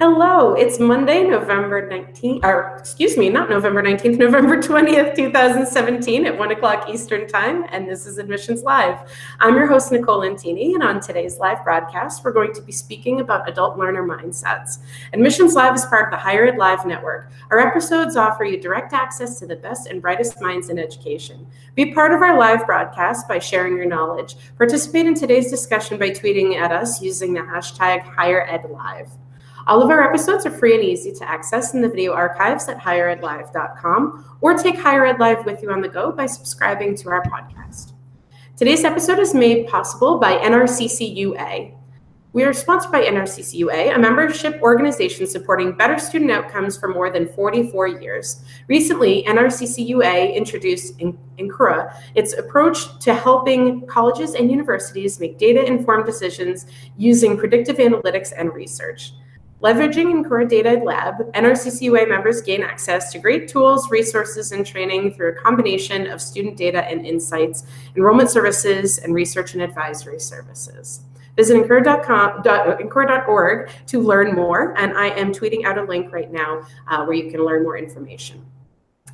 Hello, it's Monday, November 19th, or excuse me, not November 19th, November 20th, 2017 at 1 o'clock Eastern Time, and this is Admissions Live. I'm your host, Nicole Antini, and on today's live broadcast, we're going to be speaking about adult learner mindsets. Admissions Live is part of the Higher Ed Live network. Our episodes offer you direct access to the best and brightest minds in education. Be part of our live broadcast by sharing your knowledge. Participate in today's discussion by tweeting at us using the hashtag Higher Ed Live. All of our episodes are free and easy to access in the video archives at higheredlive.com or take Higher Ed Live with you on the go by subscribing to our podcast. Today's episode is made possible by NRCCUA. We are sponsored by NRCCUA, a membership organization supporting better student outcomes for more than 44 years. Recently, NRCCUA introduced Encura, its approach to helping colleges and universities make data informed decisions using predictive analytics and research. Leveraging Encura Data Lab, NRCCUA members gain access to great tools, resources, and training through a combination of student data and insights, enrollment services, and research and advisory services. Visit Encura.org to learn more, and I am tweeting out a link right now uh, where you can learn more information.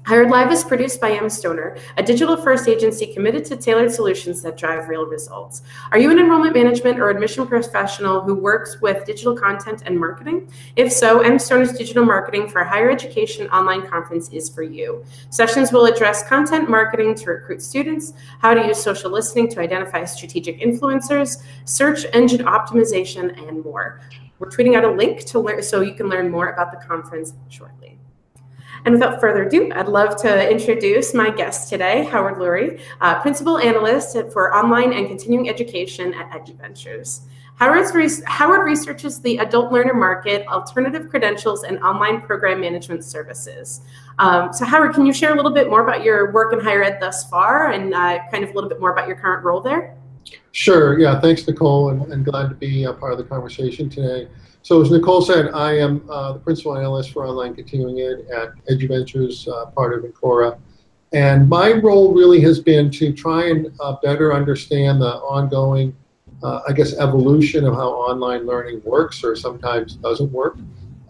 Higher Ed Live is produced by M. Stoner, a digital first agency committed to tailored solutions that drive real results. Are you an enrollment management or admission professional who works with digital content and marketing? If so, M. Stoner's Digital Marketing for Higher Education Online Conference is for you. Sessions will address content marketing to recruit students, how to use social listening to identify strategic influencers, search engine optimization, and more. We're tweeting out a link to learn so you can learn more about the conference shortly. And without further ado, I'd love to introduce my guest today, Howard Lurie, uh, Principal Analyst for Online and Continuing Education at EduVentures. Howard's Howard researches the adult learner market, alternative credentials, and online program management services. Um, so, Howard, can you share a little bit more about your work in higher ed thus far and uh, kind of a little bit more about your current role there? Sure. Yeah. Thanks, Nicole, and, and glad to be a part of the conversation today. So as Nicole said, I am uh, the principal analyst for online continuing ed at EduVentures, uh, part of Encura. And my role really has been to try and uh, better understand the ongoing, uh, I guess, evolution of how online learning works or sometimes doesn't work.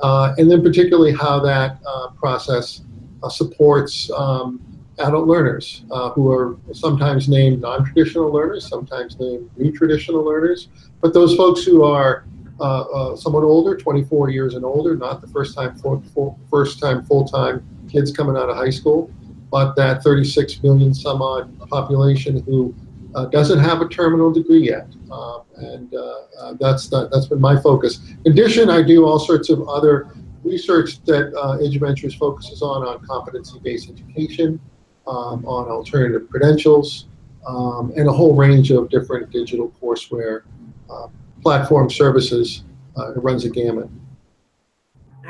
Uh, and then particularly how that uh, process supports um, adult learners who are sometimes named non-traditional learners, sometimes named new traditional learners, but those folks who are uh, uh, somewhat older, 24 years and older, not the first time full, full first time full time kids coming out of high school, but that 36 million some odd population who uh, doesn't have a terminal degree yet, um, and uh, uh, that's the, that's been my focus. In addition, I do all sorts of other research that uh, EduVentures focuses on on competency-based education, um, on alternative credentials, um, and a whole range of different digital courseware um, platform services. Uh, it runs a gamut.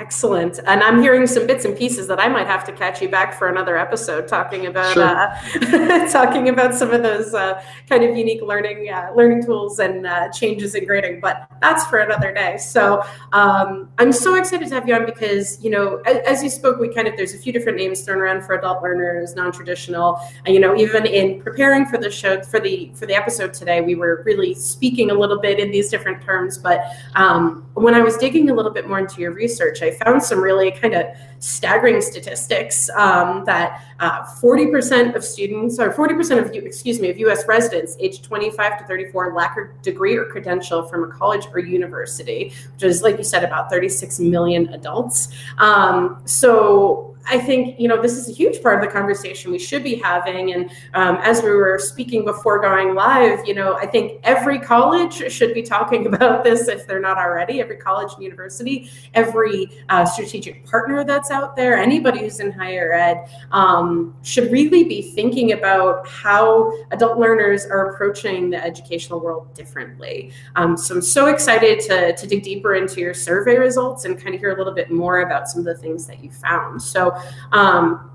Excellent. And I'm hearing some bits and pieces that I might have to catch you back for another episode talking about sure. uh, talking about some of those uh, kind of unique learning uh, learning tools and uh, changes in grading. But that's for another day. So um, I'm so excited to have you on because you know as, as, you spoke, we kind of there's a few different names thrown around for adult learners, non-traditional. And, you know, even in preparing for the show for the for the episode today, we were really speaking a little bit in these different terms. But um, when I was digging a little bit more into your research, I I found some really kind of staggering statistics um, that uh, 40% of students, or 40% of, excuse me, of U.S. residents aged 25 to 34 lack a degree or credential from a college or university, which is, like you said, about 36 million adults. Um, so I think you know this is a huge part of the conversation we should be having. And um, as we were speaking before going live, you know, I think every college should be talking about this if they're not already. Every college and university, every uh, strategic partner that's out there, anybody who's in higher ed, um, should really be thinking about how adult learners are approaching the educational world differently. Um, so I'm so excited to to dig deeper into your survey results and kind of hear a little bit more about some of the things that you found. So um,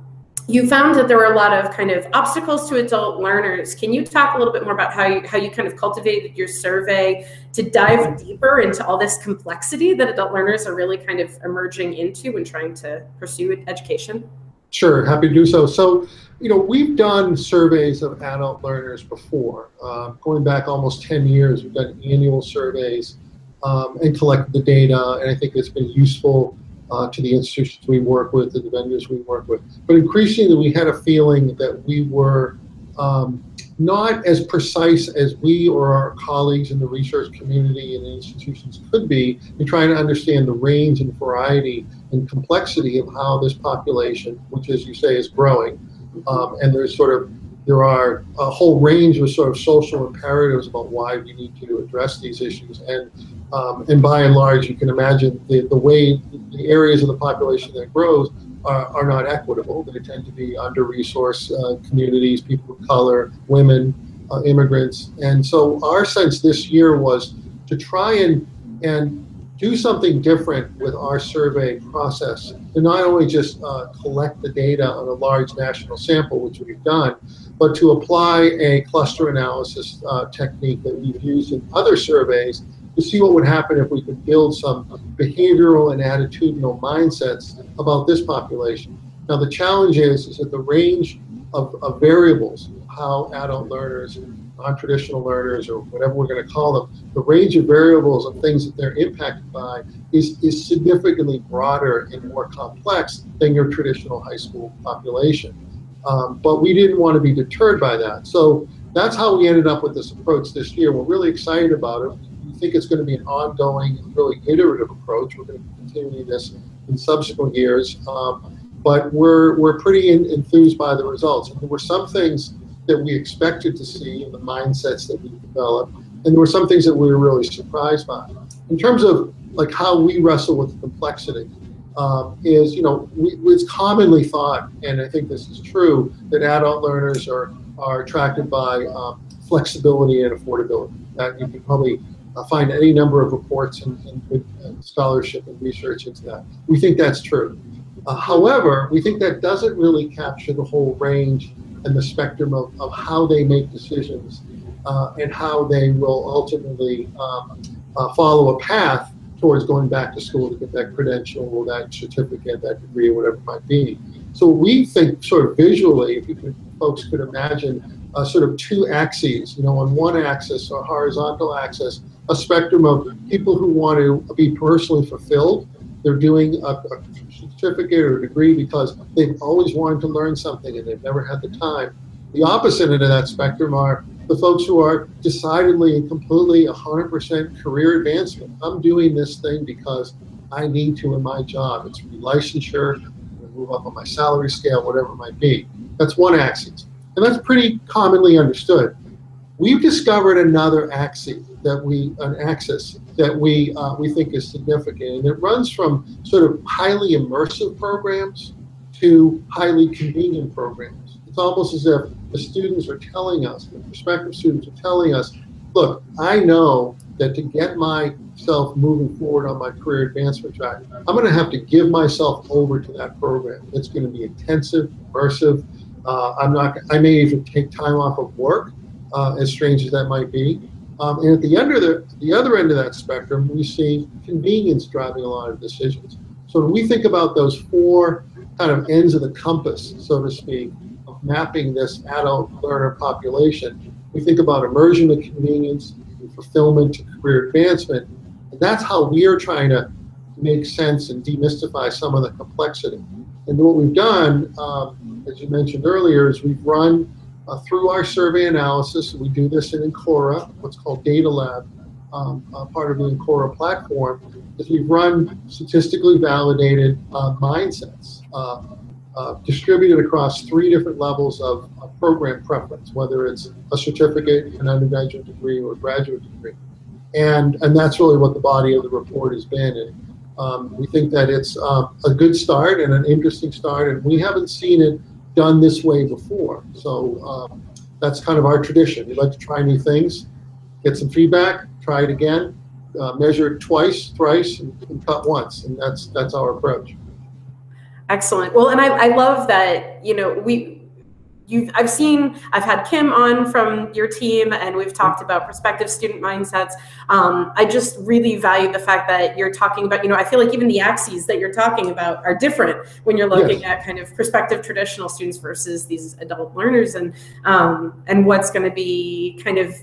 you found that there were a lot of kind of obstacles to adult learners. Can you talk a little bit more about how you how you kind of cultivated your survey to dive deeper into all this complexity that adult learners are really kind of emerging into when trying to pursue education? Sure, happy to do so. So, you know, we've done surveys of adult learners before, uh, going back almost 10 years. We've done annual surveys um, and collected the data, and I think it's been useful uh, to the institutions we work with, to the vendors we work with. But increasingly, we had a feeling that we were um, not as precise as we or our colleagues in the research community and institutions could be in trying to understand the range and variety and complexity of how this population, which as you say is growing, um, and there's sort of there are a whole range of sort of social imperatives about why we need to address these issues. And um, and by and large, you can imagine the, the way the areas of the population that grows are, are not equitable. They tend to be under-resourced uh, communities, people of color, women, uh, immigrants. And so our sense this year was to try and and do something different with our survey process to not only just uh, collect the data on a large national sample, which we've done, but to apply a cluster analysis uh, technique that we've used in other surveys to see what would happen if we could build some behavioral and attitudinal mindsets about this population. Now, the challenge is, is that the range of, of variables, how adult learners, non-traditional learners, or whatever we're going to call them, the range of variables and things that they're impacted by is, is significantly broader and more complex than your traditional high school population. Um, but we didn't want to be deterred by that. So that's how we ended up with this approach this year. We're really excited about it. We think it's going to be an ongoing, really iterative approach. We're going to continue this in subsequent years. Um, but we're, we're pretty in, enthused by the results. And there were some things that we expected to see in the mindsets that we developed, and there were some things that we were really surprised by. In terms of like how we wrestle with complexity, um, is, you know, we, it's commonly thought, and I think this is true, that adult learners are, are attracted by um, flexibility and affordability. That you can probably uh, find any number of reports and, and uh, scholarship and research into that. We think that's true. Uh, however, we think that doesn't really capture the whole range and the spectrum of, of how they make decisions uh, and how they will ultimately um, uh, follow a path towards going back to school to get that credential or that certificate, that degree, or whatever it might be. So we think sort of visually, if you could, folks could imagine uh, sort of two axes, you know, on one axis or horizontal axis, a spectrum of people who want to be personally fulfilled. They're doing a, a certificate or a degree because they've always wanted to learn something and they've never had the time. The opposite end of that spectrum are the folks who are decidedly and completely 100% career advancement. I'm doing this thing because I need to in my job. It's licensure, move up on my salary scale, whatever it might be. That's one axis. And that's pretty commonly understood. We've discovered another axis that we, an axis that we, uh, we think is significant. And it runs from sort of highly immersive programs to highly convenient programs. It's almost as if the students are telling us, the prospective students are telling us, look, I know that to get myself moving forward on my career advancement track, I'm going to have to give myself over to that program. It's going to be intensive, immersive. Uh, I'm not. I may even take time off of work, uh, as strange as that might be. Um, and at the end of the the other end of that spectrum, we see convenience driving a lot of decisions. So when we think about those four kind of ends of the compass, so to speak, of mapping this adult learner population, we think about immersion and convenience, and fulfillment, and career advancement. And that's how we are trying to make sense and demystify some of the complexity. And what we've done, um, as you mentioned earlier, is we've run uh, through our survey analysis, we do this in Encura, what's called Data Lab, um, uh, part of the Encura platform, is we've run statistically validated uh, mindsets. Uh, uh, distributed across three different levels of, of, program preference, whether it's a certificate, an undergraduate degree, or a graduate degree. And, and that's really what the body of the report has been. And um, we think that it's uh, a good start and an interesting start, and we haven't seen it done this way before. So um, that's kind of our tradition. We like to try new things, get some feedback, try it again, uh, measure it twice, thrice, and, and cut once, and that's that's our approach. Excellent. Well, and I, I love that, you know, we, you've, I've seen, I've had Kim on from your team and we've talked about prospective student mindsets. Um, I just really value the fact that you're talking about, you know, I feel like even the axes that you're talking about are different when you're looking yes. at kind of prospective traditional students versus these adult learners and, um, and what's going to be kind of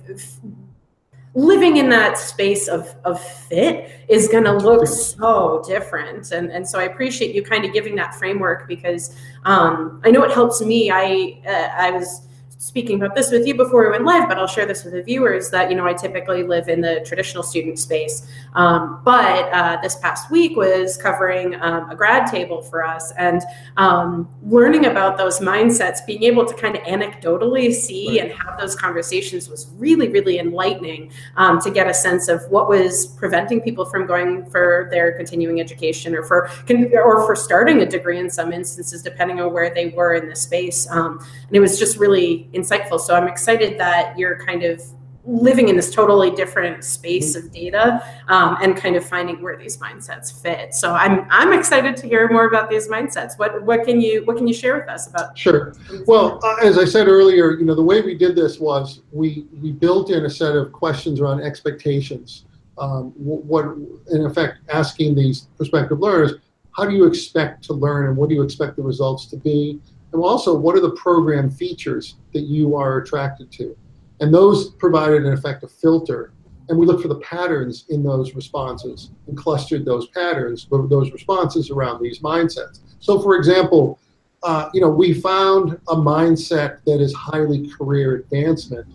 living in that space of, of fit is going to look so different. And, and so i appreciate you kind of giving that framework because um, i know it helps me. I uh, i was speaking about this with you before we went live, but I'll share this with the viewers that, you know, I typically live in the traditional student space. Um, but uh, this past week was covering um, a grad table for us and um, learning about those mindsets, being able to kind of anecdotally see and have those conversations was really, really enlightening um, to get a sense of what was preventing people from going for their continuing education or for, or for starting a degree in some instances, depending on where they were in the space. Um, and it was just really insightful. So I'm excited that you're kind of living in this totally different space of data um, and kind of finding where these mindsets fit. So I'm I'm excited to hear more about these mindsets. What what can you what can you share with us about? Sure. Well, uh, as I said earlier, you know the way we did this was we we built in a set of questions around expectations. Um, what in effect asking these prospective learners, how do you expect to learn and what do you expect the results to be? And also, what are the program features that you are attracted to? And those provided, in effect, filter. And we looked for the patterns in those responses and clustered those patterns, those responses around these mindsets. So, for example, uh, you know, we found a mindset that is highly career advancement,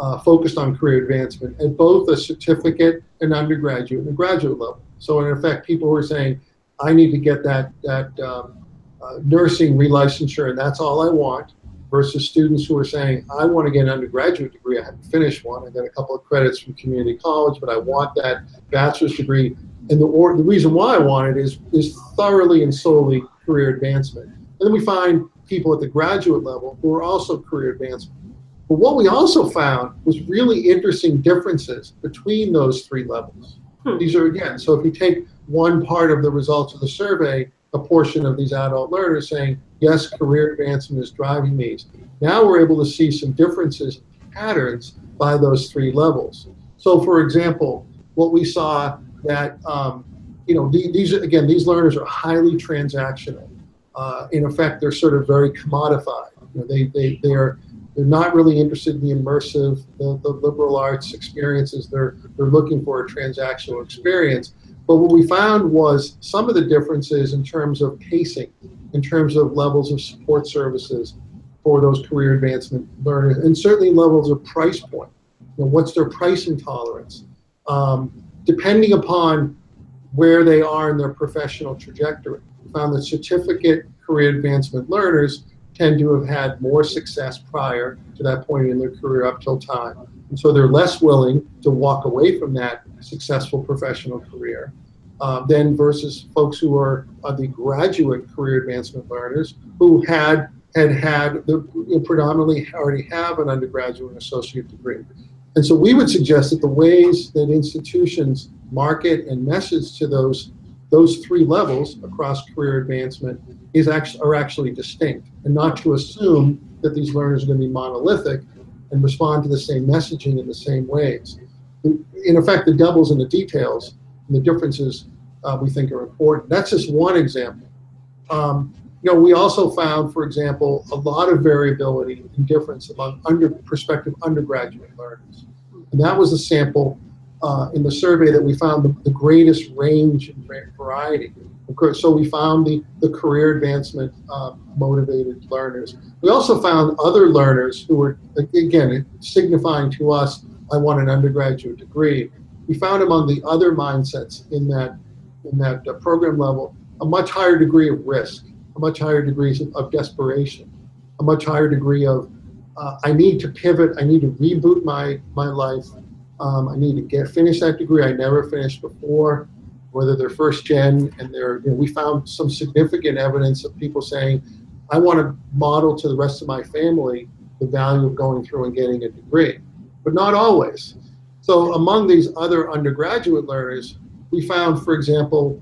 uh, focused on career advancement at both a certificate and undergraduate and graduate level. So, in effect, people were saying, I need to get that that um, uh, nursing relicensure and that's all I want, versus students who are saying, I want to get an undergraduate degree. I haven't finished one. I got a couple of credits from community college, but I want that bachelor's degree. And the, or, the reason why I want it is, is thoroughly and solely career advancement. And then we find people at the graduate level who are also career advancement. But what we also found was really interesting differences between those three levels. Hmm. These are, again, so if you take one part of the results of the survey, a portion of these adult learners saying, yes, career advancement is driving these. Now we're able to see some differences, patterns by those three levels. So, for example, what we saw that, um, you know, these, again, these learners are highly transactional. Uh, in effect, they're sort of very commodified. You know, they, they, they are, they're not really interested in the immersive, the, the liberal arts experiences. They're, they're looking for a transactional experience. But what we found was some of the differences in terms of pacing, in terms of levels of support services for those career advancement learners, and certainly levels of price point. You know, what's their pricing tolerance? Um, depending upon where they are in their professional trajectory. We found that certificate career advancement learners tend to have had more success prior to that point in their career up till time. And so they're less willing to walk away from that successful professional career uh, than versus folks who are uh, the graduate career advancement learners who had had had the predominantly already have an undergraduate and associate degree. And so we would suggest that the ways that institutions market and message to those those three levels across career advancement is actually are actually distinct, and not to assume that these learners are going to be monolithic and respond to the same messaging in the same ways. In effect, the devil's in the details, and the differences uh, we think are important. That's just one example. Um, you know, we also found, for example, a lot of variability and difference among under, prospective undergraduate learners. And that was a sample uh, in the survey that we found the, the greatest range and variety. So we found the, the career advancement uh, motivated learners. We also found other learners who were, again, signifying to us, I want an undergraduate degree. We found among the other mindsets in that, in that uh, program level a much higher degree of risk, a much higher degree of, of desperation, a much higher degree of, uh, I need to pivot, I need to reboot my, my life, um, I need to get finish that degree I never finished before whether they're first gen and they're, you know, we found some significant evidence of people saying, I want to model to the rest of my family the value of going through and getting a degree, but not always. So among these other undergraduate learners, we found, for example,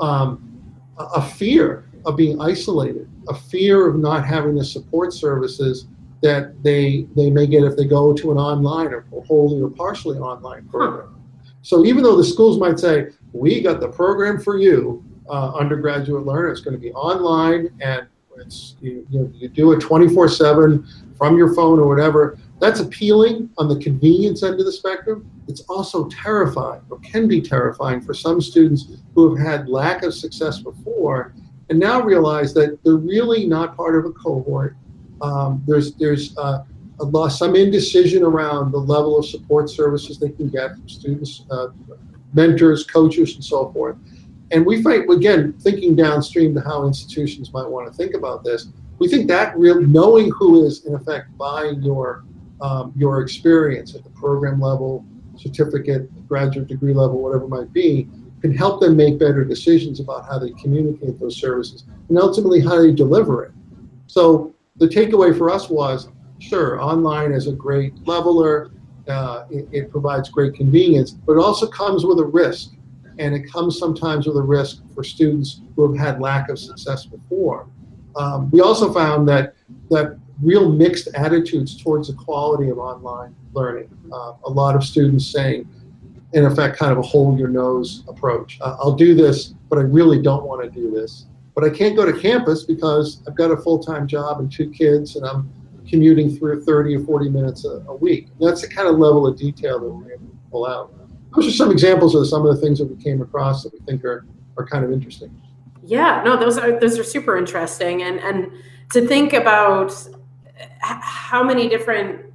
um, a fear of being isolated, a fear of not having the support services that they they may get if they go to an online or wholly or partially online program. So even though the schools might say, we got the program for you, uh, undergraduate learner. It's going to be online and it's you, you, you do it 24/7 from your phone or whatever. that's appealing on the convenience end of the spectrum. It's also terrifying, or can be terrifying, for some students who have had lack of success before and now realize that they're really not part of a cohort. Um, there's there's uh, a lot, some indecision around the level of support services they can get from students, uh, mentors, coaches, and so forth. And we think, again, thinking downstream to how institutions might want to think about this, we think that real knowing who is in effect buying your um, your experience at the program level, certificate, graduate degree level, whatever it might be, can help them make better decisions about how they communicate those services and ultimately how they deliver it. So the takeaway for us was, sure, online is a great leveler. Uh, it, it, provides great convenience, but it also comes with a risk. And it comes sometimes with a risk for students who have had lack of success before. Um, we also found that that real mixed attitudes towards the quality of online learning. Uh, a lot of students saying, in effect, kind of a hold your nose approach. Uh, I'll do this, but I really don't want to do this. But I can't go to campus because I've got a full time job and two kids, and I'm commuting through 30 or 40 minutes a, a week. And that's the kind of level of detail that we're able to pull out. Those are some examples of some of the things that we came across that we think are, are kind of interesting. Yeah, no, those are those are super interesting, and and to think about how many different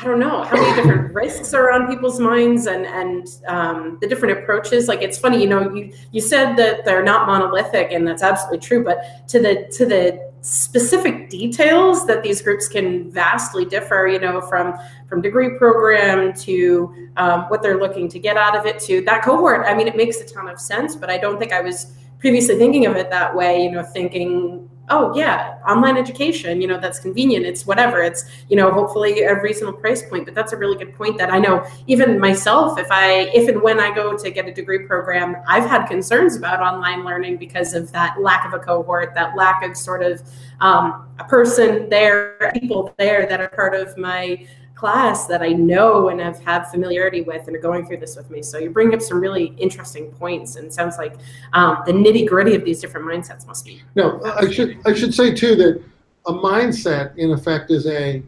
I don't know how many different risks are on people's minds and and um, the different approaches. Like it's funny, you know, you you said that they're not monolithic, and that's absolutely true. But to the to the specific details that these groups can vastly differ, you know, from from degree program to um, what they're looking to get out of it to that cohort. I mean, it makes a ton of sense, but I don't think I was previously thinking of it that way. You know, thinking oh yeah online education you know that's convenient it's whatever it's you know hopefully a reasonable price point but that's a really good point that i know even myself if i if and when i go to get a degree program i've had concerns about online learning because of that lack of a cohort that lack of sort of um, a person there people there that are part of my class that I know and have had familiarity with and are going through this with me. So you bring up some really interesting points, and sounds like um, the nitty gritty of these different mindsets must be. No, I should I should say too that a mindset in effect is a,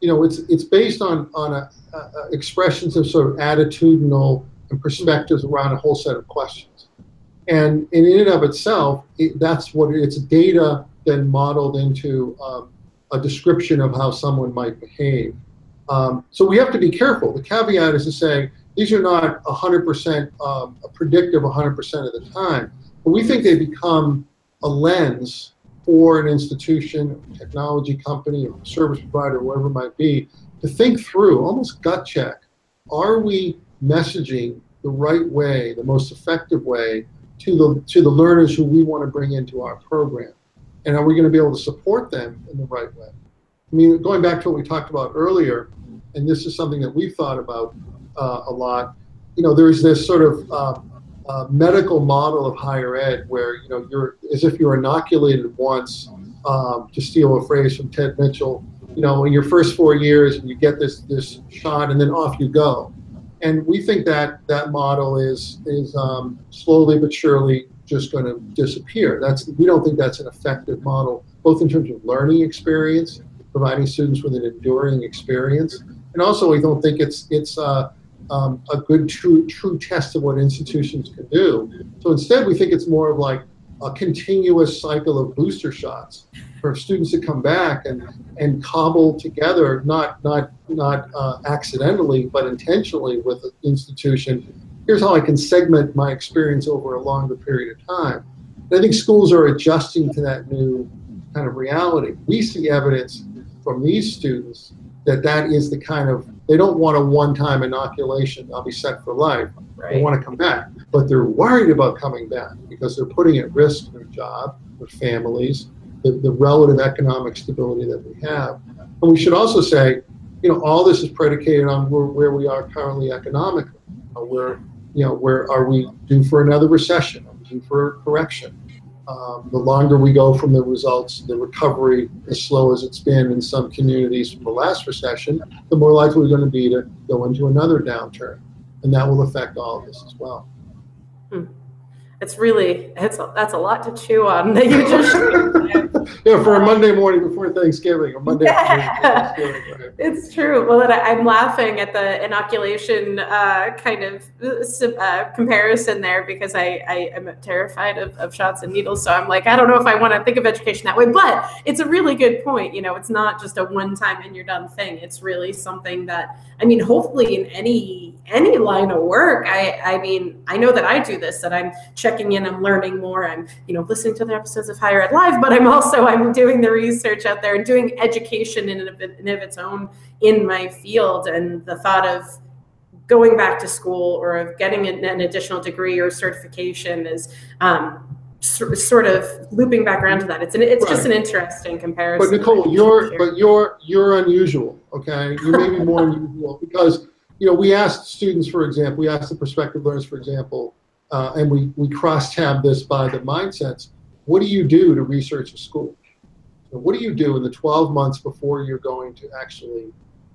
you know, it's it's based on on a, a expressions of sort of attitudinal and perspectives around a whole set of questions, and in and of itself, it, that's what it's data then modeled into um, a description of how someone might behave. Um, so we have to be careful. The caveat is to say these are not 100% um, predictive 100% of the time, but we think they become a lens for an institution, technology company, a service provider, whatever it might be, to think through, almost gut check, are we messaging the right way, the most effective way to the, to the learners who we want to bring into our program? And are we going to be able to support them in the right way? I mean, going back to what we talked about earlier, and this is something that we've thought about uh, a lot. You know, there's this sort of uh, uh, medical model of higher ed where you know you're as if you're inoculated once, um, to steal a phrase from Ted Mitchell. You know, in your first four years, and you get this this shot, and then off you go. And we think that that model is is um, slowly but surely just going to disappear. That's we don't think that's an effective model, both in terms of learning experience, providing students with an enduring experience, and also we don't think it's it's uh, um, a good true true test of what institutions can do. So instead, we think it's more of like a continuous cycle of booster shots for students to come back and and cobble together, not not not uh, accidentally, but intentionally with the institution. Here's how I can segment my experience over a longer period of time. And I think schools are adjusting to that new kind of reality. We see evidence from these students that that is the kind of they don't want a one-time inoculation i'll be set for life. Right. they want to come back. But they're worried about coming back because they're putting at risk their job their families the, the relative economic stability that we have. And we should also say you know all this is predicated on where, where we are currently economically. Uh, where you know where are we due for another recession? Are we due for a correction um, the longer we go from the results, the recovery, as slow as it's been in some communities from the last recession, the more likely we're going to be to go into another downturn. And that will affect all of this as well. Hmm. It's really it's a, that's a lot to chew on that you just yeah for a monday morning before thanksgiving or monday yeah. it's true. Well I, am laughing at the inoculation uh, kind of uh, comparison there because I, I am terrified of, of shots and needles. So i'm like i don't know if i want to think of education that way but it's a really good point. You know it's not just a one time and you're done thing. It's really something that i mean hopefully in any any line of work i i mean i know that i do this that i'm checking in, I'm learning more, I'm, you know, listening to the episodes of Higher Ed Live, but I'm also, I'm doing the research out there and doing education in and of its own in my field. And the thought of going back to school or of getting an, additional degree or certification is, um, sort of looping back around to that. It's an, it's right. just an interesting comparison. But Nicole, you're but you're you're unusual. Okay, you may be more unusual because you know we asked students, for example, we asked the prospective learners, for example, uh, and we, we cross-tab this by the mindsets, what do you do to research a school? What do you do in the 12 months before you're going to actually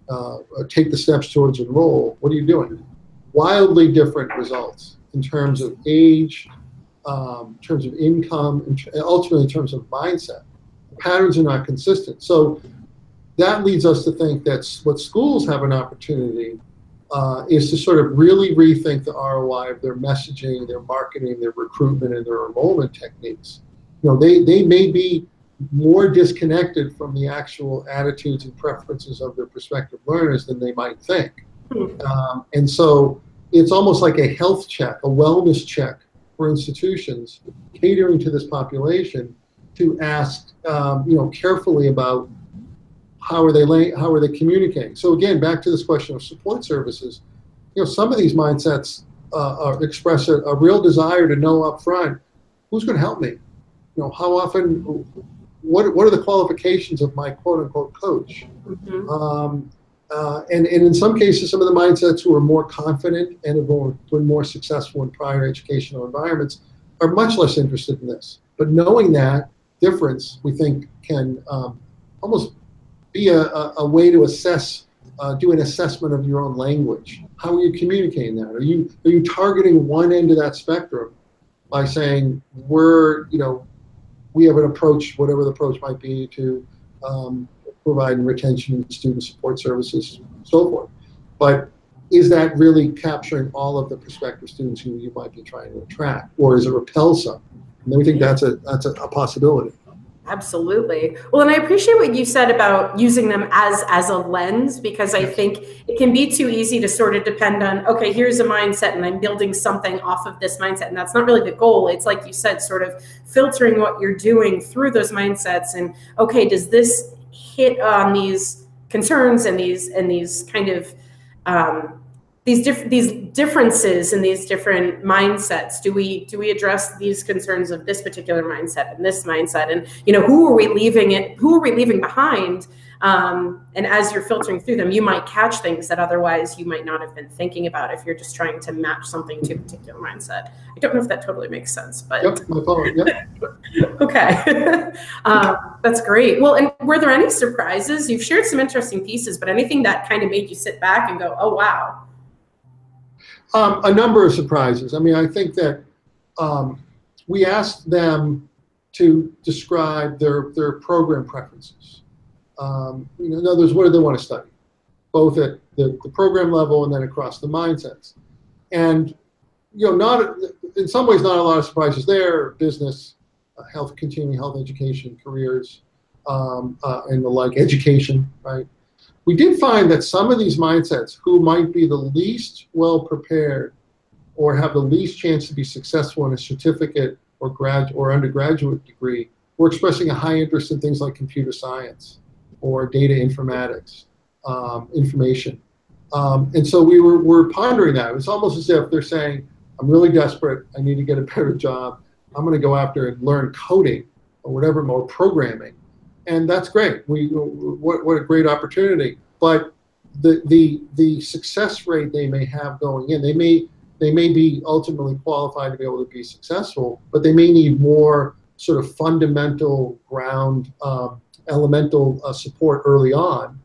uh, take the steps towards enroll? What are you doing? Wildly different results in terms of age, um, in terms of income, and ultimately in terms of mindset. The patterns are not consistent. So that leads us to think that what schools have an opportunity uh, is to sort of really rethink the ROI of their messaging, their marketing, their recruitment, and their enrollment techniques. You know, they, they may be more disconnected from the actual attitudes and preferences of their prospective learners than they might think. Hmm. Um, and so it's almost like a health check, a wellness check for institutions catering to this population to ask, um, you know, carefully about how are they lay, how are they communicating? So again, back to this question of support services. You know, some of these mindsets uh, express a, a, real desire to know up front who's going to help me. You know, how often, what what are the qualifications of my quote unquote coach? Mm-hmm. Um, uh, and, and in some cases, some of the mindsets who are more confident and have been more successful in prior educational environments are much less interested in this. But knowing that difference, we think, can um, almost be a, a, a way to assess, uh, do an assessment of your own language. How are you communicating that? Are you are you targeting one end of that spectrum by saying we're you know we have an approach, whatever the approach might be, to um, provide retention, student support services, and so forth. But is that really capturing all of the prospective students who you might be trying to attract, or is it repel some? And we think that's a that's a, a possibility. Absolutely. Well, and I appreciate what you said about using them as as a lens because I think it can be too easy to sort of depend on okay, here's a mindset and I'm building something off of this mindset and that's not really the goal. It's like you said sort of filtering what you're doing through those mindsets and okay, does this hit on these concerns and these and these kind of um, these different these differences in these different mindsets do we do we address these concerns of this particular mindset and this mindset? And you know who are we leaving it who are we leaving behind? Um, and as you're filtering through them you might catch things that otherwise you might not have been thinking about if you're just trying to match something to a particular mindset. I don't know if that totally makes sense but yep, yep. okay. Um, that's great. Well and were there any surprises? You've shared some interesting pieces but anything that kind of made you sit back and go oh wow um, a number of surprises. I mean, I think that um, we asked them to describe their, their program preferences. Um, you know, in other words, what do they want to study, both at the, the program level and then across the mindsets. And you know, not in some ways, not a lot of surprises there. Business, uh, health, continuing health education, careers, um, uh, and the like, education, right? We did find that some of these mindsets who might be the least well prepared or have the least chance to be successful in a certificate or grad or undergraduate degree were expressing a high interest in things like computer science or data informatics, um, information. Um, and so we were, were pondering that. It's almost as if they're saying, I'm really desperate. I need to get a better job. I'm going to go after and learn coding or whatever, more programming and that's great. We what, what a great opportunity. But the the the success rate they may have going in, they may they may be ultimately qualified to be able to be successful, but they may need more sort of fundamental ground um, elemental uh, support early on.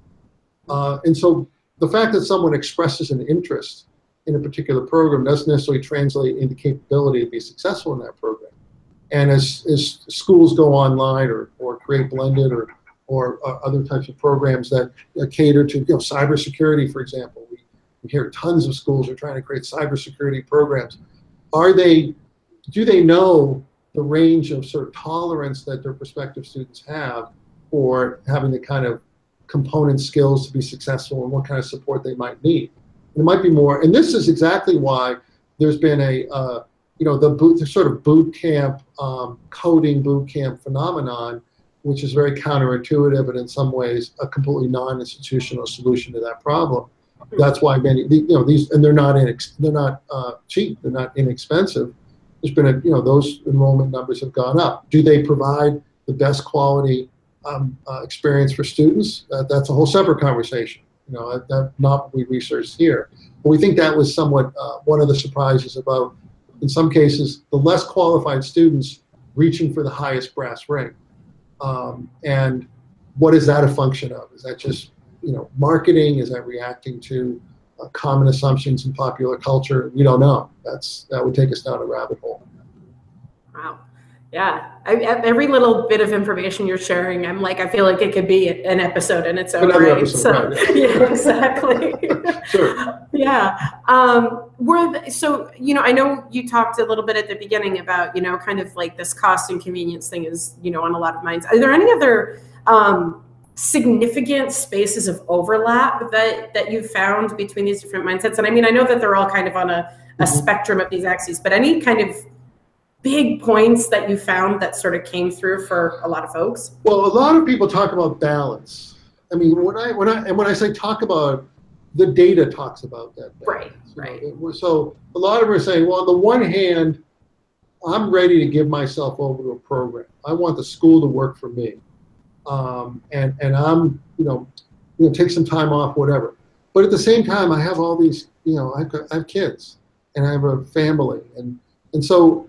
Uh, and so the fact that someone expresses an interest in a particular program doesn't necessarily translate into capability to be successful in that program. And as, as schools go online or, or create blended or, or uh, other types of programs that uh, cater to you know, cybersecurity, for example, we, we hear tons of schools are trying to create cybersecurity programs. Are they, do they know the range of sort of tolerance that their prospective students have for having the kind of component skills to be successful and what kind of support they might need? It might be more, and this is exactly why there's been a, uh, you know, the, boot, the sort of boot camp, um, coding boot camp phenomenon, which is very counterintuitive and in some ways a completely non-institutional solution to that problem. That's why many, you know, these, and they're not inex, they're not uh, cheap, they're not inexpensive. There's been a, you know, those enrollment numbers have gone up. Do they provide the best quality um, uh, experience for students? Uh, that's a whole separate conversation. You know, that, not what we researched here. But we think that was somewhat uh, one of the surprises about, in some cases, the less qualified students reaching for the highest brass ring. Um, and what is that a function of? Is that just, you know, marketing? Is that reacting to uh, common assumptions in popular culture? We don't know. That's that would take us down a rabbit hole. Wow. Yeah, I, every little bit of information you're sharing, I'm like, I feel like it could be an episode in its own right. episode, so, right. yeah, exactly. Sure. Yeah. Um, were so you know, I know you talked a little bit at the beginning about you know, kind of like this cost and convenience thing is you know on a lot of minds. Are there any other um, significant spaces of overlap that that you've found between these different mindsets? And I mean, I know that they're all kind of on a, a Mhm. spectrum of these axes, but any kind of big points that you found that sort of came through for a lot of folks? Well, a lot of people talk about balance. I mean, when I when I and when I say talk about, the data talks about that. Right, balance, right. It So a lot of them are saying, well, on the one hand, I'm ready to give myself over to a program. I want the school to work for me, um, and and I'm you know, you know, take some time off, whatever. But at the same time, I have all these, you know, I've got, I have kids, and I have a family, and and so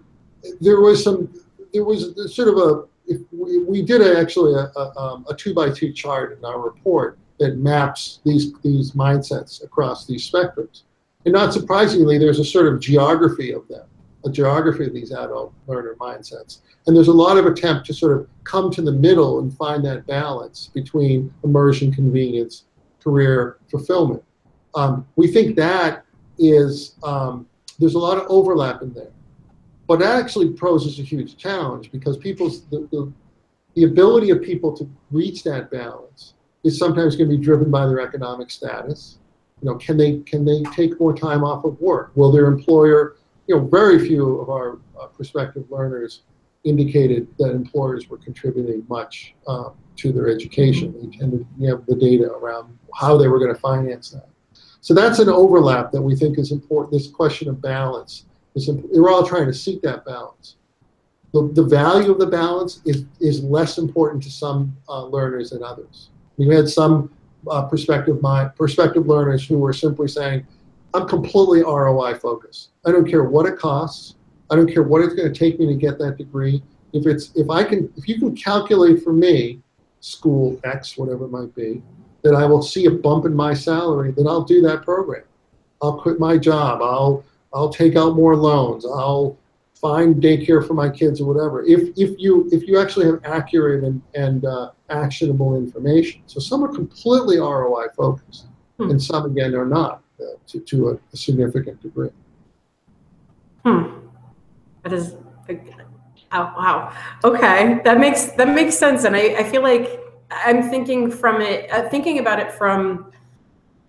there was some, there was sort of a, if we, we did a, actually a, a, um, a two by two chart in our report that maps these these mindsets across these spectrums, and not surprisingly, there's a sort of geography of them, a geography of these adult learner mindsets, and there's a lot of attempt to sort of come to the middle and find that balance between immersion, convenience, career fulfillment. Um, we think that is um, there's a lot of overlap in there, but that actually poses a huge challenge because people's the, the, the ability of people to reach that balance is sometimes going to be driven by their economic status. You know, can they can they take more time off of work? Will their employer? You know, very few of our uh, prospective learners indicated that employers were contributing much um, to their education. They tended we have the data around how they were going to finance that. So that's an overlap that we think is important. This question of balance is imp- we're all trying to seek that balance. The, the value of the balance is, is less important to some uh, learners than others. We had some uh, prospective prospective learners who were simply saying, "I'm completely ROI focused. I don't care what it costs. I don't care what it's going to take me to get that degree. If it's if I can if you can calculate for me, school X whatever it might be, that I will see a bump in my salary, then I'll do that program. I'll quit my job. I'll I'll take out more loans. I'll find daycare for my kids or whatever. If if you if you actually have accurate and and uh, actionable information. So some are completely ROI focused, Hmm. and some again are not uh, to to a, a significant degree. Hmm. That is, oh, wow. Okay, that makes that makes sense, and I, I feel like I'm thinking from it, uh, thinking about it from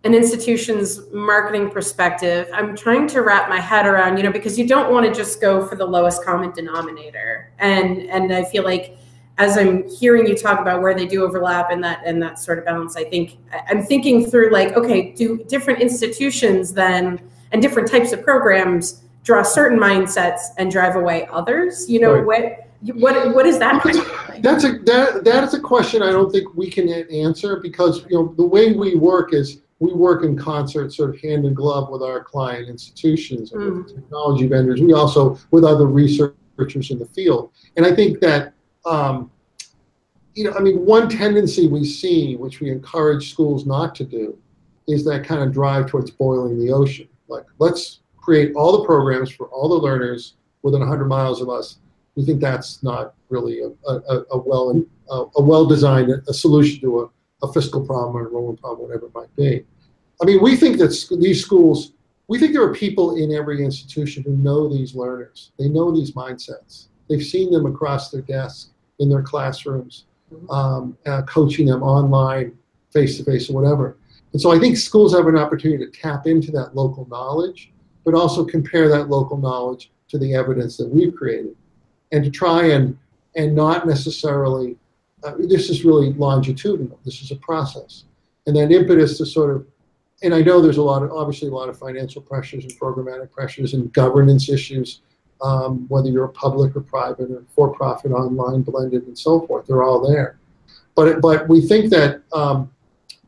an institution's marketing perspective. I'm trying to wrap my head around, you know, because you don't want to just go for the lowest common denominator, and and I feel like as I'm hearing you talk about where they do overlap and that and that sort of balance, I think I'm thinking through like, okay, do different institutions then and different types of programs draw certain mindsets and drive away others? You know, Right. what what what is that like? That's a that that is a question I don't think we can answer because you know the way we work is we work in concert, sort of hand in glove with our client institutions and with technology vendors. We also with other researchers in the field, and I think that um, you know, I mean, one tendency we see, which we encourage schools not to do, is that kind of drive towards boiling the ocean. Like, let's create all the programs for all the learners within 100 miles of us. We think that's not really a, a, a well a, a well designed a solution to a, fiscal problem or enrollment problem, whatever it might be. I mean, we think that these schools, we think there are people in every institution who know these learners. They know these mindsets. They've seen them across their desks, in their classrooms, mm-hmm. um, uh, coaching them online, face to face, or whatever. And so I think schools have an opportunity to tap into that local knowledge, but also compare that local knowledge to the evidence that we've created, and to try and and not necessarily. Uh, this is really longitudinal. This is a process, and that impetus to sort of and I know there's a lot of obviously a lot of financial pressures and programmatic pressures and governance issues, um, whether you're public or private or for-profit, online, blended, and so forth. They're all there, but but we think that um,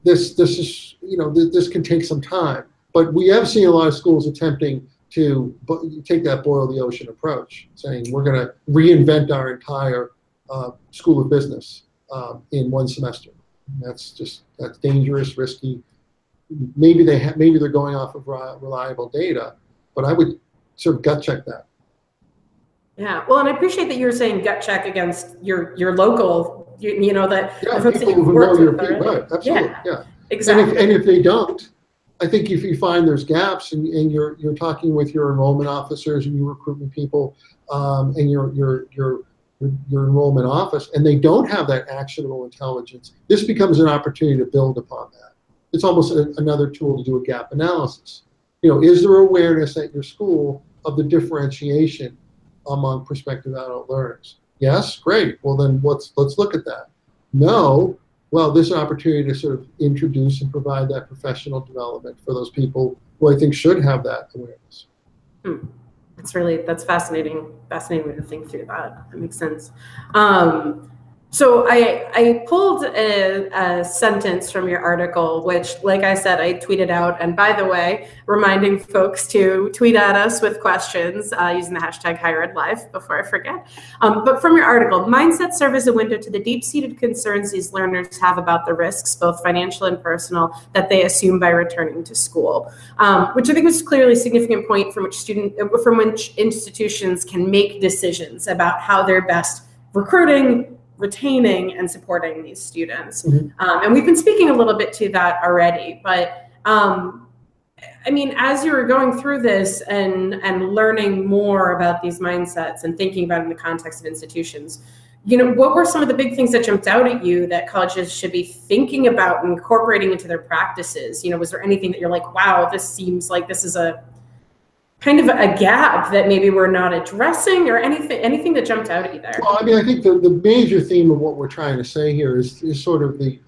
this this is you know th- this can take some time. But we have seen a lot of schools attempting to take that boil the ocean approach, saying we're going to reinvent our entire uh, school of business um, in one semester. That's just that's dangerous, risky maybe they ha- maybe they're going off of reliable data, but I would sort of gut check that. Yeah, well, and I appreciate that you're saying gut check against your your local, you, you know that yeah, the folks that you work with, right? right? Absolutely, yeah, yeah. exactly. And if, and if they don't, I think if you find there's gaps and, and you're you're talking with your enrollment officers and your recruitment people um, and your your your your enrollment office, and they don't have that actionable intelligence, this becomes an opportunity to build upon that it's almost a, another tool to do a gap analysis. You know, is there awareness at your school of the differentiation among prospective adult learners? Yes, great. Well, then let's let's look at that. No, well, an opportunity to sort of introduce and provide that professional development for those people who I think should have that awareness. Hmm. That's really that's fascinating. Fascinating way to think through that. That makes sense. Um, so I, I pulled a, a, sentence from your article, which, like I said, I tweeted out. And by the way, reminding folks to tweet at us with questions uh, using the hashtag HigherEdLive before I forget. Um, but from your article, mindsets serve as a window to the deep-seated concerns these learners have about the risks, both financial and personal, that they assume by returning to school. Um, which I think was clearly a significant point from which student, from which institutions can make decisions about how they're best recruiting retaining and supporting these students. Mm-hmm. Um, and we've been speaking a little bit to that already, but um, I mean, as you were going through this and and learning more about these mindsets and thinking about it in the context of institutions, you know, what were some of the big things that jumped out at you that colleges should be thinking about incorporating into their practices? You know, was there anything that you're like, wow, this seems like this is a kind of a gap that maybe we're not addressing or anything anything that jumped out at you there well i mean i think the, the major theme of what we're trying to say here is, is sort of the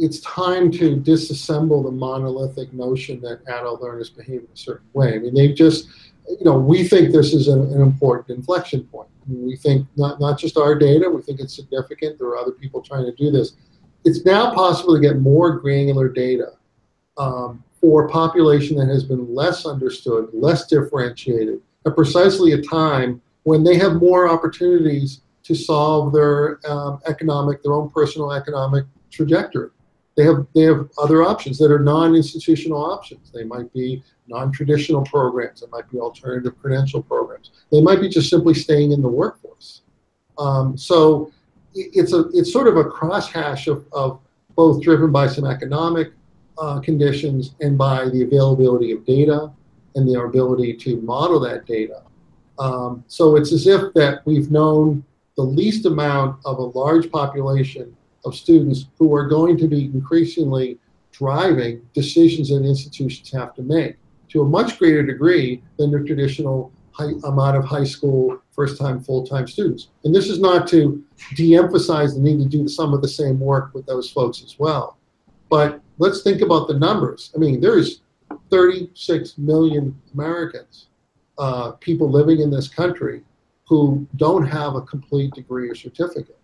it's time to disassemble the monolithic notion that adult learners behave in a certain way. I mean they just you know we think this is an, an important inflection point. I mean, we think not, not just our data we think it's significant. There are other people trying to do this. It's now possible to get more granular data um, for a population that has been less understood, less differentiated, at precisely a time when they have more opportunities to solve their um, economic, their own personal economic trajectory. They have they have other options that are non-institutional options. They might be non-traditional programs. They might be alternative credential programs. They might be just simply staying in the workforce. Um, so it's a it's sort of a crosshash of, of both driven by some economic uh, conditions and by the availability of data and their ability to model that data. Um, so it's as if that we've known the least amount of a large population of students who are going to be increasingly driving decisions that institutions have to make to a much greater degree than the traditional high, amount of high school first-time full-time students. And this is not to de-emphasize the need to do some of the same work with those folks as well. But let's think about the numbers. I mean, there's 36 million Americans, uh, people living in this country, who don't have a complete degree or certificate.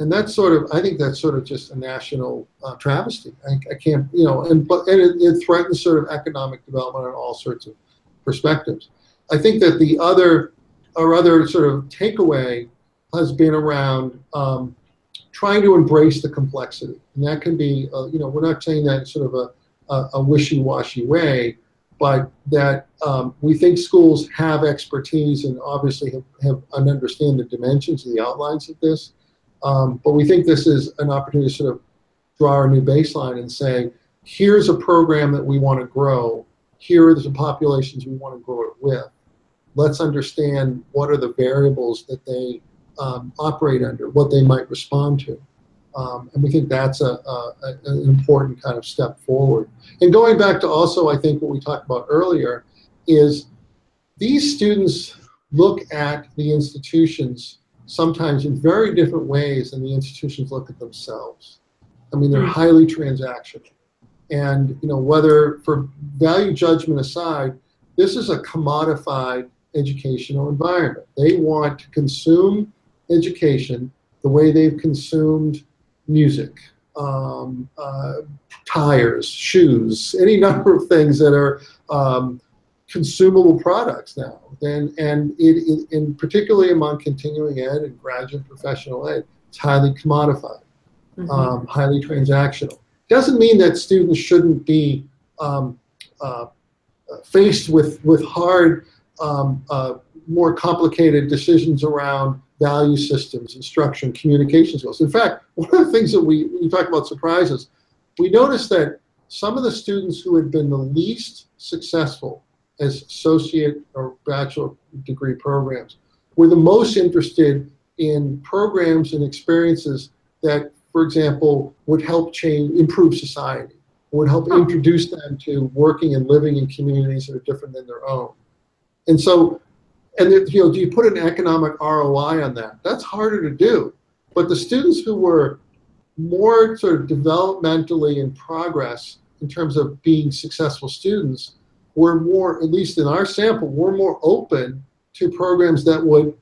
And that's sort of, I think that's sort of just a national uh, travesty. I, I, can't, you know, and but and it, it threatens sort of economic development on all sorts of perspectives. I think that the other, our other sort of takeaway has been around um, trying to embrace the complexity. And that can be, uh, you know, we're not saying that in sort of a, a, a wishy-washy way, but that um, we think schools have expertise and obviously have, have and understand the dimensions and the outlines of this. Um, but we think this is an opportunity to sort of draw a new baseline and say, here's a program that we want to grow. Here are the populations we want to grow it with. Let's understand what are the variables that they um, operate under, what they might respond to. Um, and we think that's a, a, an important kind of step forward. And going back to also, I think what we talked about earlier is these students look at the institutions sometimes in very different ways than the institutions look at themselves. I mean, they're mm-hmm. highly transactional. And you know, whether for value judgment aside, this is a commodified educational environment. They want to consume education the way they've consumed music, um, uh, tires, shoes, any number of things that are um, consumable products now. And, and it, it, in particularly among continuing ed and graduate professional ed, it's highly commodified, mm-hmm. um, highly transactional. Doesn't mean that students shouldn't be um, uh, faced with, with hard, um, uh, more complicated decisions around value systems, instruction, communication skills. In fact, one of the things that we, we talk about surprises, we noticed that some of the students who had been the least successful as associate or bachelor degree programs were the most interested in programs and experiences that, for example, would help change, improve society, would help introduce them to working and living in communities that are different than their own. And so and you know, do you put an economic ROI on that? That's harder to do. But the students who were more sort of developmentally in progress in terms of being successful students were more, at least in our sample, were more open to programs that would,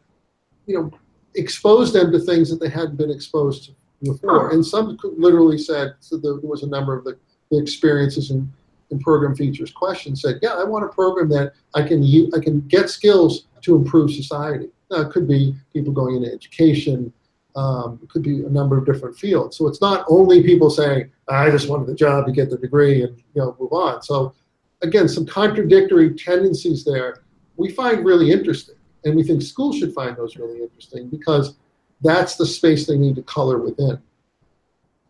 you know, expose them to things that they hadn't been exposed to before. And some literally said, so there was a number of the, the experiences and, and program features questions said, yeah, I want a program that I can I can get skills to improve society. Now, it could be people going into education, um, it could be a number of different fields. So it's not only people saying, I just wanted the job to get the degree and you know move on. So again, some contradictory tendencies there we find really interesting. And we think schools should find those really interesting because that's the space they need to color within.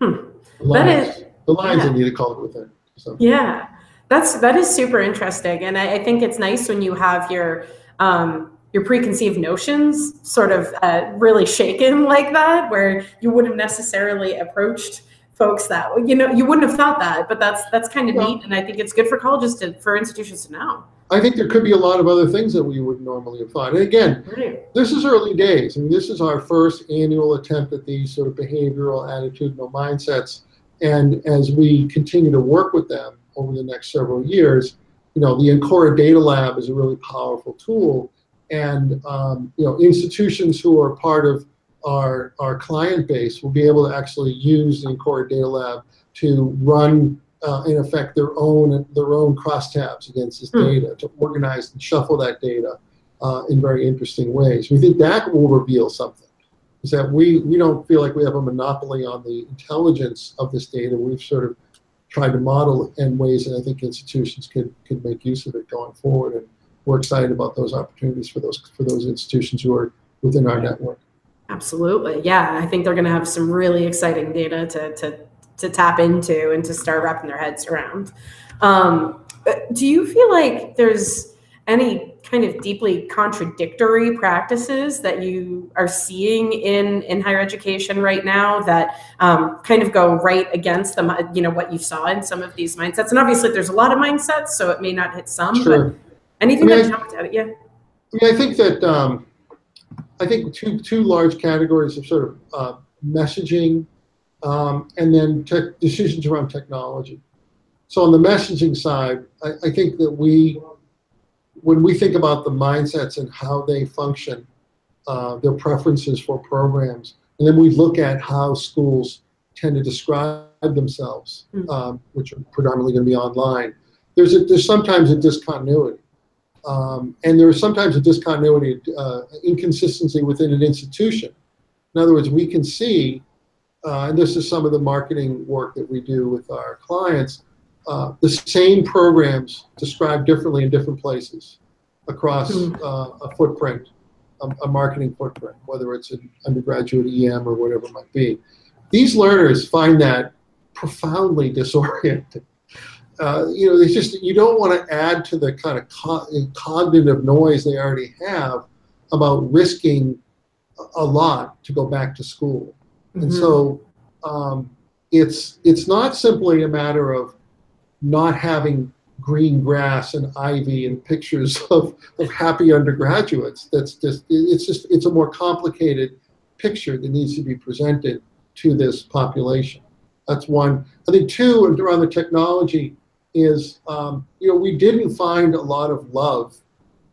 Hmm. The lines, that is, the lines yeah. they need to color within. So. Yeah, that's that is super interesting, and I, I think it's nice when you have your um, your preconceived notions sort of uh, really shaken like that, where you wouldn't have necessarily approached folks that you know you wouldn't have thought that, but that's that's kind of well, neat, and I think it's good for colleges to for institutions to know. I think there could be a lot of other things that we would normally have thought. And again, right. this is early days. I mean, this is our first annual attempt at these sort of behavioral, attitudinal mindsets. And as we continue to work with them over the next several years, you know, the Encura Data Lab is a really powerful tool. And, um, you know, institutions who are part of our, our client base will be able to actually use the Encura Data Lab to run, uh, in effect, their own, their own crosstabs against this mm. data, to organize and shuffle that data uh, in very interesting ways. We think that will reveal something. Is that we, we don't feel like we have a monopoly on the intelligence of this data. We've sort of tried to model in ways that I think institutions could could make use of it going forward. And we're excited about those opportunities for those for those institutions who are within our network. Absolutely, yeah. I think they're going to have some really exciting data to to to tap into and to start wrapping their heads around. Um, do you feel like there's any kind of deeply contradictory practices that you are seeing in in higher education right now that um, kind of go right against them you know what you saw in some of these mindsets. And obviously there's a lot of mindsets so it may not hit some sure. but anything I mean, that jumped out at you? I, mean, I think that um, I think two two large categories of sort of uh, messaging um, and then te- decisions around technology. So on the messaging side I, I think that we when we think about the mindsets and how they function, uh, their preferences for programs, and then we look at how schools tend to describe themselves, mm-hmm. um, which are predominantly going to be online, there's, a, there's sometimes a discontinuity. Um, and there's sometimes a discontinuity, uh, inconsistency within an institution. In other words, we can see, uh, and this is some of the marketing work that we do with our clients, uh, the same programs described differently in different places across Hmm. uh, a footprint, a, a marketing footprint, whether it's an undergraduate EM or whatever it might be. These learners find that profoundly disorienting. Uh, you know, it's just you don't want to add to the kind of co- cognitive noise they already have about risking a- lot to go back to school. And Mhm. so um, it's it's not simply a matter of not having green grass and ivy and pictures of, of happy undergraduates. That's just it's just it's a more complicated picture that needs to be presented to this population. That's one. I think two around the technology is um, you know we didn't find a lot of love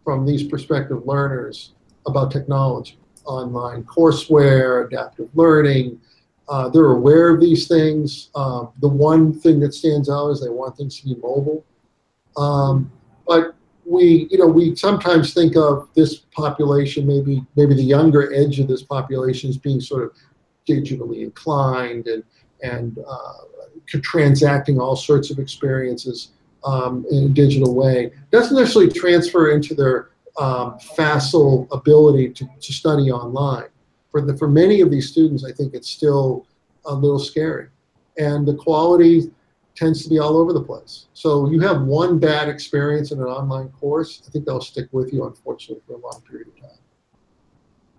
from these prospective learners about technology, online courseware, adaptive learning. Uh, they're aware of these things. Um, the one thing that stands out is they want things to be mobile. Um, but we, you know, we sometimes think of this population, maybe maybe the younger edge of this population, as being sort of digitally inclined and and uh, transacting all sorts of experiences um, in a digital way. Doesn't necessarily transfer into their um, facile ability to, to study online. For the, for many of these students, I think it's still a little scary, and the quality tends to be all over the place. So you have one bad experience in an online course, I think that'll stick with you, unfortunately, for a long period of time.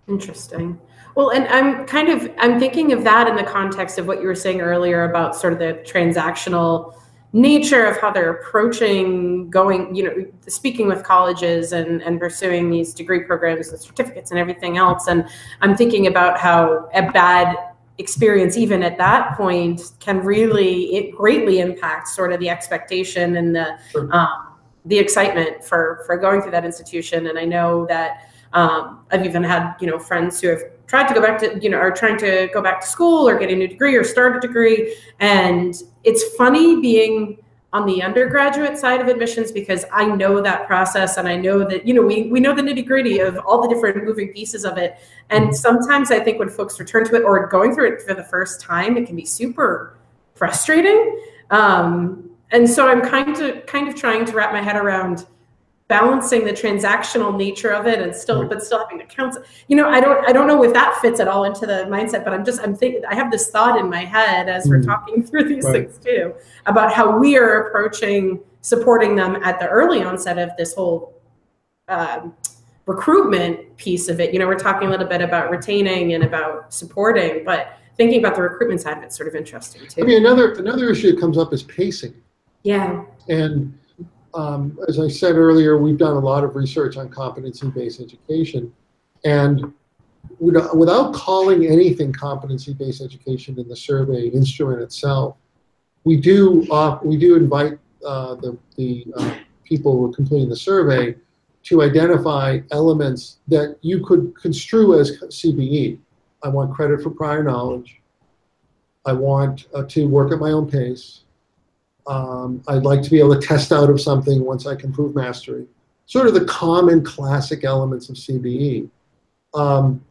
Interesting. Well, and I'm kind of I'm thinking of that in the context of what you were saying earlier about sort of the transactional nature of how they're approaching going, you know, speaking with colleges and, and pursuing these degree programs and certificates and everything else. And I'm thinking about how a bad experience, even at that point, can really it greatly impact sort of the expectation and the Sure. um, the excitement for for going through that institution. And I know that um, I've even had you know friends who have tried to go back to you know are trying to go back to school or get a new degree or start a degree, and it's funny being on the undergraduate side of admissions because I know that process and I know that you know we we know the nitty gritty of all the different moving pieces of it. And sometimes I think when folks return to it or going through it for the first time, it can be super frustrating. Um, and so I'm kind of kind of trying to wrap my head around balancing the transactional nature of it and still but still having to count you know i don't i don't know if that fits at all into the mindset but i'm just i'm thinking i have this thought in my head as we're Mm. talking through these Right. things too about how we are approaching supporting them at the early onset of this whole um, recruitment piece of it you know we're talking a little bit about retaining and about supporting but thinking about the recruitment side of it's sort of interesting too I mean, another another issue that comes up is pacing. yeah And um, as I said earlier, we've done a lot of research on competency-based education, and without calling anything competency-based education in the survey instrument itself, we do uh, we do invite uh, the the uh, people who are completing the survey to identify elements that you could construe as CBE. I want credit for prior knowledge. I want uh, to work at my own pace. Um, I'd like to be able to test out of something once I can prove mastery. Sort of the common classic elements of CBE. Um,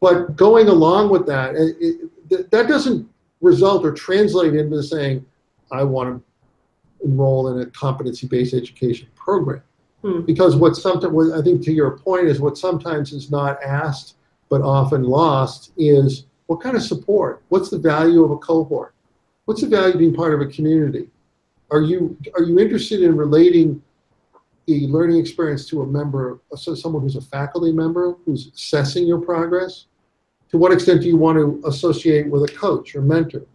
but going along with that, it, it, that doesn't result or translate into saying, I want to enroll in a competency based education program. Hmm. Because what sometimes, what I think to your point is what sometimes is not asked but often lost is what kind of support? What's the value of a cohort? What's the value of being part of a community? Are you are you interested in relating the learning experience to a member, so someone who's a faculty member who's assessing your progress? To what extent do you want to associate with a coach or mentor?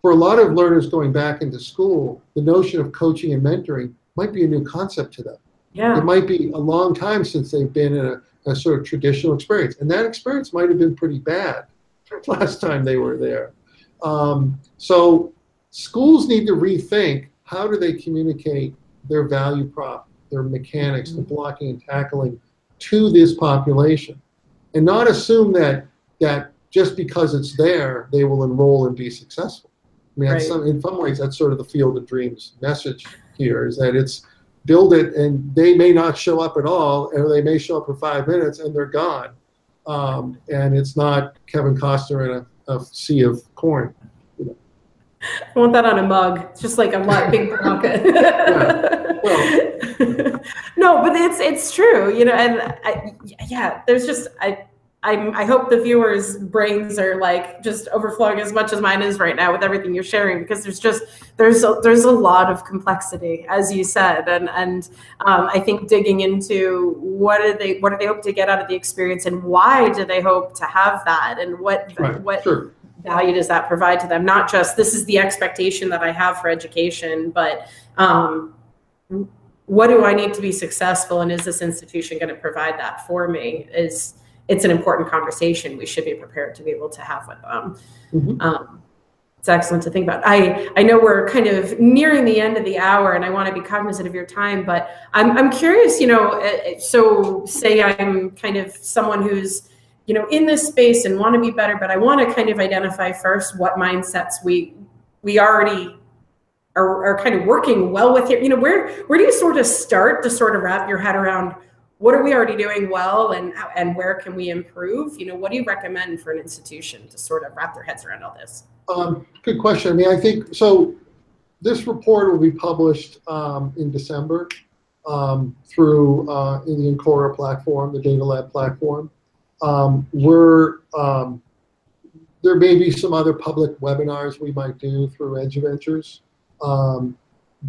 For a lot of learners going back into school, the notion of coaching and mentoring might be a new concept to them. yeah It might be a long time since they've been in a, a sort of traditional experience, and that experience might have been pretty bad last time they were there. Um, so schools need to rethink how do they communicate their value prop, their mechanics, the blocking and tackling to this population, and not assume that that just because it's there they will enroll and be successful. I mean, Right. some, in some ways, that's sort of the field of dreams message here is that it's build it and they may not show up at all, or they may show up for five minutes and they're gone. Um, and it's not Kevin Costner in a, a sea of corn. I want that on a mug. It's just like a lot big block. no, but it's it's true, you know, and I, yeah, there's just I I'm, I hope the viewers' brains are like just overflowing as much as mine is right now with everything you're sharing because there's just there's a, there's a lot of complexity as you said and and um, I think digging into what do they what do they hope to get out of the experience and why do they hope to have that and what right. what sure. Value does that provide to them not just this is the expectation that I have for education but um, what do I need to be successful and is this institution going to provide that for me is it's an important conversation we should be prepared to be able to have with them. Mm-hmm. Um, it's excellent to think about. I, I know we're kind of nearing the end of the hour and I want to be cognizant of your time, but I'm, I'm curious, you know, uh, uh, so say I'm kind of someone who's, you know, in this space and want to be better, but I want to kind of identify first what mindsets we, we already are, are kind of working well with here. You know, where, where do you sort of start to sort of wrap your head around what are we already doing well and and where can we improve? You know what do you recommend for an institution to sort of wrap their heads around all this? Um, good question. I mean i think so this report will be published um, in december um, through uh, in the Encura platform the data lab platform um, we're um, there may be some other public webinars we might do through eduventures um,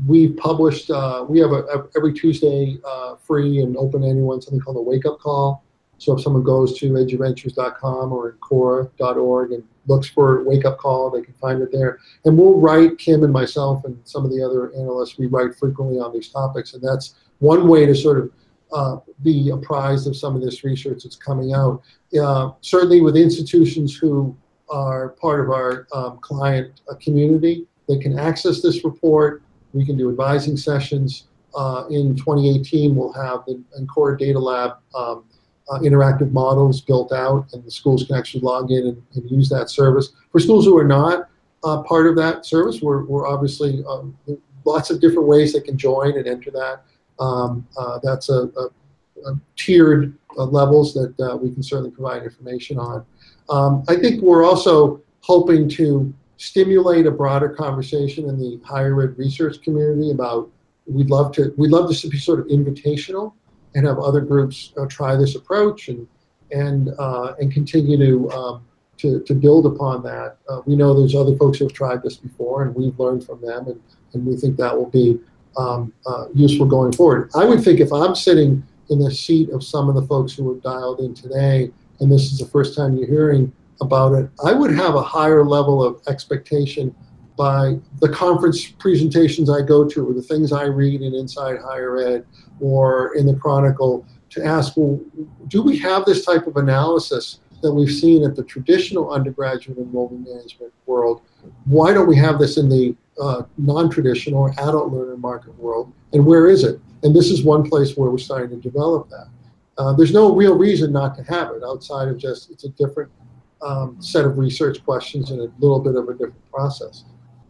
we've published, uh, we have a, a every Tuesday uh, free and open to anyone something called a wake up call. So if someone goes to eduventures.com or Encura.org and looks for wake up call, they can find it there. And we'll write, Kim and myself and some of the other analysts, we write frequently on these topics. And that's one way to sort of uh, be apprised of some of this research that's coming out. Uh, certainly with institutions who are part of our um, client uh, community, they can access this report we can do advising sessions. Uh, in 2018, we'll have the Encura Data Lab um, uh, interactive models built out, and the schools can actually log in and, and use that service. For schools who are not uh, part of that service, we're, we're obviously um, lots of different ways they can join and enter that. Um, uh, that's a, a, a tiered uh, levels that uh, we can certainly provide information on. Um, I think we're also hoping to stimulate a broader conversation in the higher ed research community about we'd love to we'd love this to be sort of invitational and have other groups uh, try this approach and and uh, and continue to, um, to to build upon that. Uh, we know there's other folks who have tried this before, and we've learned from them, and, and we think that will be um, uh, useful going forward. I would think if I'm sitting in the seat of some of the folks who have dialed in today, and this is the first time you're hearing about it, I would have a higher level of expectation by the conference presentations I go to or the things I read in Inside Higher Ed or in the Chronicle to ask, well, do we have this type of analysis that we've seen at the traditional undergraduate enrollment management world? Why don't we have this in the uh, non-traditional adult learner market world? And where is it? And this is one place where we're starting to develop that. Uh, there's no real reason not to have it outside of just it's a different um, set of research questions and a little bit of a different process.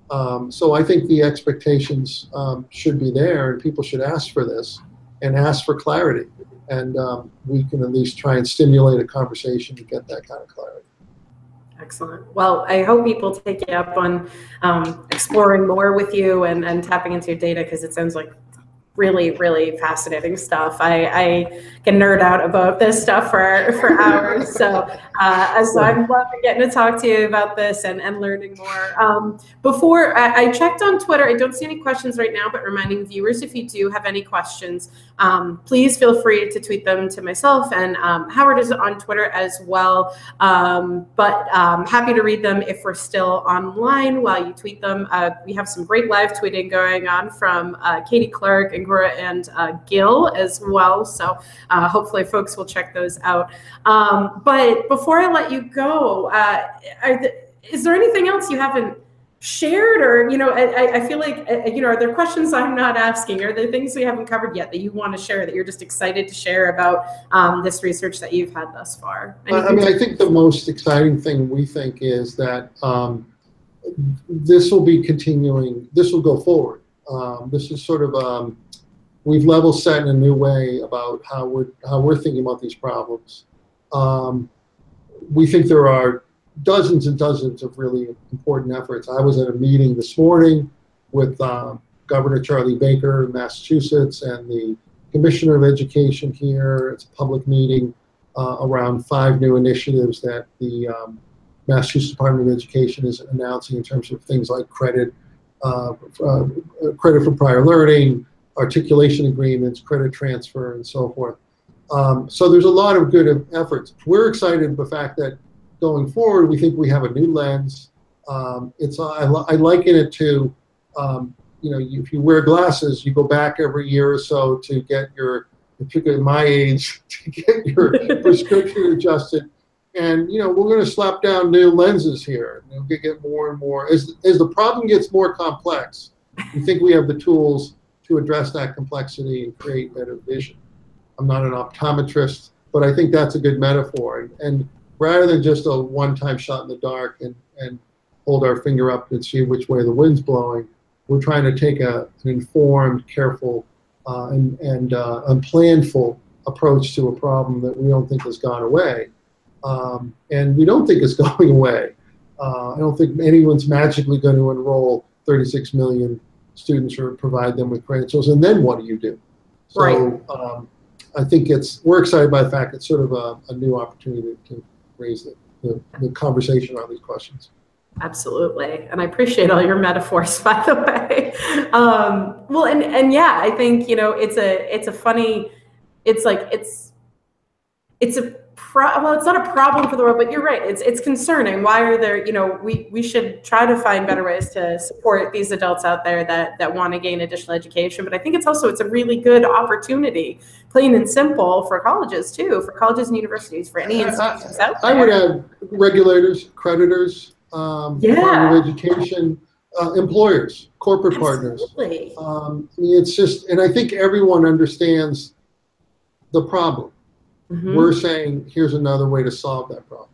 Um, so I think the expectations um, should be there, and people should ask for this and ask for clarity. And um, we can at least try and stimulate a conversation to get that kind of clarity. Excellent. Well, I hope people take you up on um, exploring more with you and, and tapping into your data because it sounds like really really fascinating stuff. I i can nerd out about this stuff for for hours. So uh so i'm loving getting to talk to you about this and and learning more. Um before I, I, checked on twitter. I don't see any questions right now but reminding viewers if you do have any questions um please feel free to tweet them to myself and um, howard is on twitter as well. Um but um happy to read them if we're still online while you tweet them. Uh, we have some great live tweeting going on from uh, katie clark and and uh, Gil as well. So uh, hopefully folks will check those out. Um, but before I let you go, uh, th- is there anything else you haven't shared or you know I, I feel like uh, you know are there questions i'm not asking are there things we haven't covered yet that you want to share that you're just excited to share about um, this research that you've had thus far Anything i mean i think the most exciting thing we think is that um, this will be continuing this will go forward um, this is sort of um, we've level set in a new way about how we're how we're thinking about these problems. Um, we think there are dozens and dozens of really important efforts. I was at a meeting this morning with uh, Governor Charlie Baker of Massachusetts and the Commissioner of Education here. It's a public meeting uh, around five new initiatives that the um, Massachusetts Department of Education is announcing in terms of things like credit, uh, uh, credit for prior learning, articulation agreements, credit transfer, and so forth. Um, so there's a lot of good efforts. We're excited the fact that going forward, we think we have a new lens. Um, it's I, I, liken it to, um, you know, if you wear glasses, you go back every year or so to get your, particularly my age, to get your prescription adjusted. And you know, we're going to slap down new lenses here. We'll get more and more as as the problem gets more complex. We think we have the tools to address that complexity and create better vision. I'm not an optometrist, but I think that's a good metaphor. And rather than just a one-time shot in the dark and, and hold our finger up and see which way the wind's blowing, we're trying to take a, an informed, careful, uh, and, and uh, planful approach to a problem that we don't think has gone away. Um, and we don't think it's going away. Uh, I don't think anyone's magically going to enroll 36 million students or provide them with credentials. And then what do you do? So right. um, I think it's we're excited by the fact it's sort of a, a new opportunity to raise the, the, the, conversation around these questions. Absolutely, and I appreciate all your metaphors, by the way. Um, well, and and yeah, I think you know it's a it's a funny, it's like it's it's a pro- well, it's not a problem for the world, but you're right. It's it's concerning. Why are there? You know, we we should try to find better ways to support these adults out there that that want to gain additional education. But I think it's also it's a really good opportunity, plain and simple, for colleges too, for colleges and universities, for any institutions I, out there. I would add regulators, creditors, um, yeah. Education. Uh, employers, corporate Absolutely. partners. Um, it's just, and I think everyone understands the problem. Mm-hmm. We're saying here's another way to solve that problem.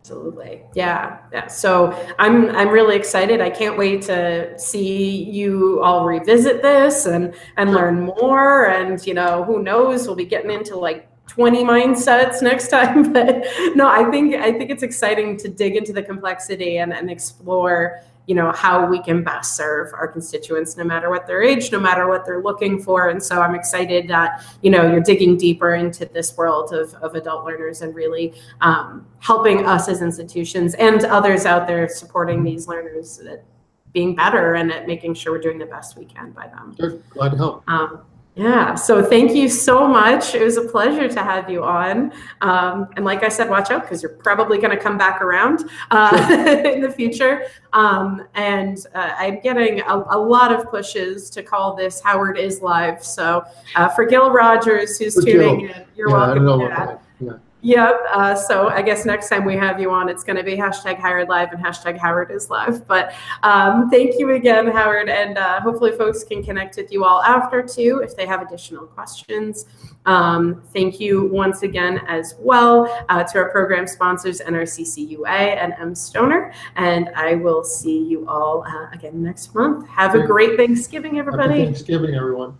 Absolutely. Yeah. Yeah. So I'm I'm really excited. I can't wait to see you all revisit this and and learn more. And you know, who knows, we'll be getting into like 20 mindsets next time. But no, I think I think it's exciting to dig into the complexity and, and explore you know how we can best serve our constituents no matter what their age no matter what they're looking for. And so i'm excited that you know you're digging deeper into this world of, of adult learners and really um, helping us as institutions and others out there supporting these learners being better and at making sure we're doing the best we can by them. Sure. glad to help. Um, yeah, so thank you so much. It was a pleasure to have you on. Um, and like I said, watch out because you're probably going to come back around uh, in the future. Um, and uh, I'm getting a, a, lot of pushes to call this Howard is Live. So uh, for Gil Rogers, who's for tuning Gil. in, you're yeah, welcome. Yeah. Yep. Uh, so I guess next time we have you on, it's going to be hashtag Howard Live and hashtag Howard is Live. But um, thank you again, Howard, and uh, hopefully folks can connect with you all after too if they have additional questions. Um, thank you once again as well uh, to our program sponsors, NRCCUA and M Stoner, and I will see you all uh, again next month. Have a great Thanksgiving, everybody. Happy Thanksgiving, everyone.